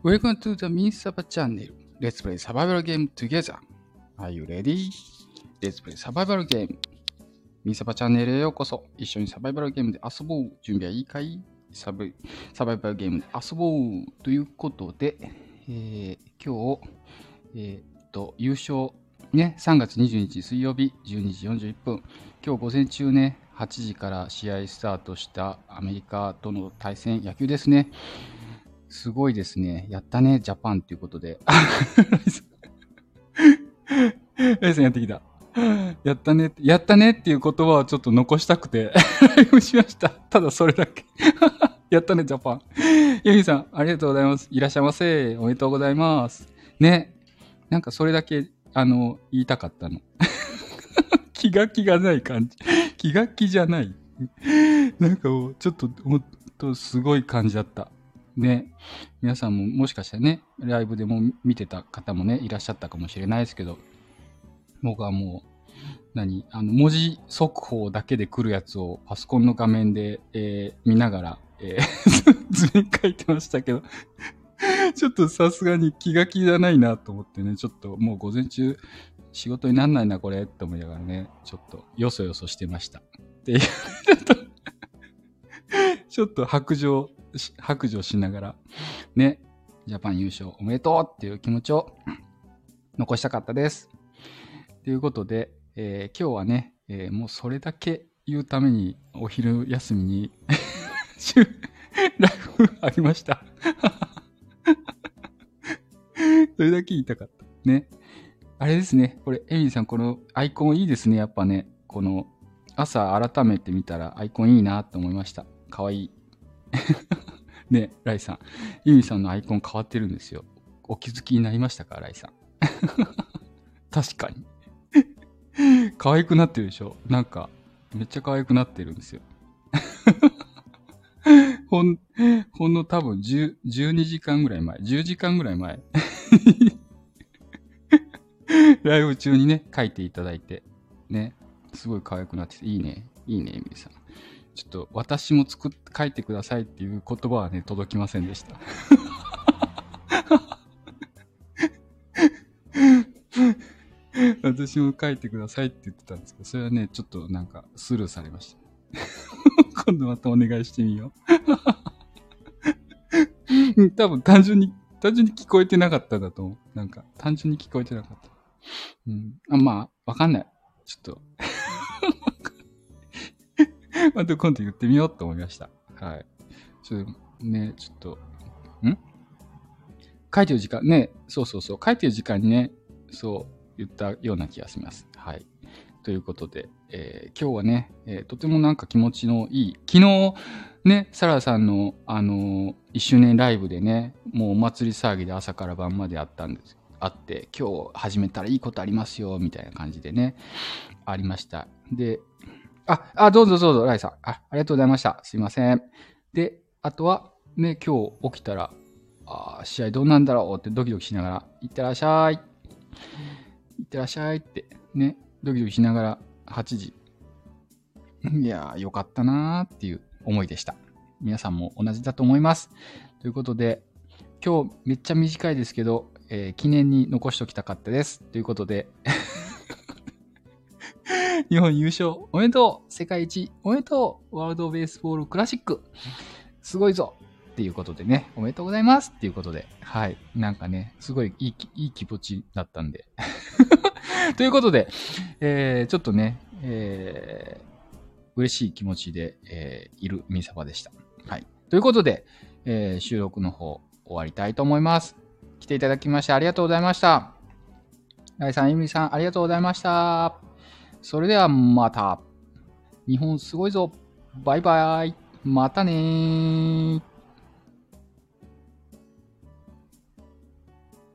Welcome to the Minsaba Channel. Let's play survival game together. Are you ready? Let's play survival game. ミンサバチャンネルへようこそ。一緒にサバイバルゲームで遊ぼう。準備はいいかいサバイサバイバルゲームで遊ぼう。ということで、えー今日、えーっと、優勝、ね、3月22日水曜日12時41分。今日午前中ね、8時から試合スタートしたアメリカとの対戦、野球ですね。すごいですね。やったね、ジャパンということで。ライさんライさんやってきた。やったね、やったねっていう言葉をちょっと残したくて、ライブしました。ただそれだけ。やったね、ジャパン。ユミさん、ありがとうございます。いらっしゃいませ。おめでとうございます。ね。なんかそれだけ、あの、言いたかったの。気が気がない感じ。気が気じゃない。なんかもう、ちょっと、もっとすごい感じだった。ね。皆さんももしかしたらね、ライブでも見てた方もね、いらっしゃったかもしれないですけど、僕はもう、何あの、文字速報だけで来るやつをパソコンの画面で、えー見ながら、えー 図に書いてましたけど、ちょっとさすがに気が気じゃないなと思ってね、ちょっともう午前中仕事になんないなこれって思いながらね、ちょっとよそよそしてました。っていう、ちょっと、ちょっと白状、白状しながら、ね、ジャパン優勝おめでとうっていう気持ちを 残したかったです。ということで、えー今日はね、えーもうそれだけ言うためにお昼休みに ライブありました。それだけ言いたかった。ね。あれですね。これ、エミリーさん、このアイコンいいですね。やっぱね、この朝改めて見たらアイコンいいなと思いました。かわいい。ね、ライさん。エミさんのアイコン変わってるんですよ。お気づきになりましたか、ライさん。確かに。可愛くなってるでしょなんか、めっちゃ可愛くなってるんですよ。ほん、ほんの多分10 12時間ぐらい前、10時間ぐらい前。ライブ中にね、書いていただいて、ね、すごい可愛くなってて、いいね、いいね、エミさん。ちょっと、私も作って、書いてくださいっていう言葉はね、届きませんでした。私も書いてくださいって言ってたんですけど、それはね、ちょっとなんかスルーされました。今度またお願いしてみよう。多分単純に、単純に聞こえてなかっただと思う。なんか、単純に聞こえてなかった。うん。あまあ、わかんない。ちょっと。また今度言ってみようと思いました。はい。ちょっと、ね、ちょっと、ん？書いてる時間、ね、そうそうそう、書いてる時間にね、そう言ったような気がします。はい。ということで、えー今日はね、えーとてもなんか気持ちのいい、昨日ね、サラさんの、あのー、1周年ライブでね、もうお祭り騒ぎで朝から晩まであったんです。あって、今日始めたらいいことありますよ、みたいな感じでね、ありました。で、あ、あ、どうぞどうぞ、ライさん。あ、ありがとうございました。すいません。で、あとは、ね、今日起きたら、あー試合どうなんだろうってドキドキしながら、いってらっしゃい。いってらっしゃいって、ね、ドキドキしながら8時。いやー、よかったなーっていう思いでした。皆さんも同じだと思います。ということで、今日めっちゃ短いですけど、えー記念に残しておきたかったです。ということで、日本優勝おめでとう世界一おめでとうワールドベースボールクラシックすごいぞっていうことでね、おめでとうございますっていうことで、はい。なんかね、すごいいいいい気持ちだったんで。ということで、えーちょっとね、えー嬉しい気持ちで、えーいるミサバでした。はい。ということで、えー収録の方終わりたいと思います。来ていただきましてありがとうございました。ライさん、ユミさん、ありがとうございました。それではまた。日本すごいぞ。バイバイ。またねー。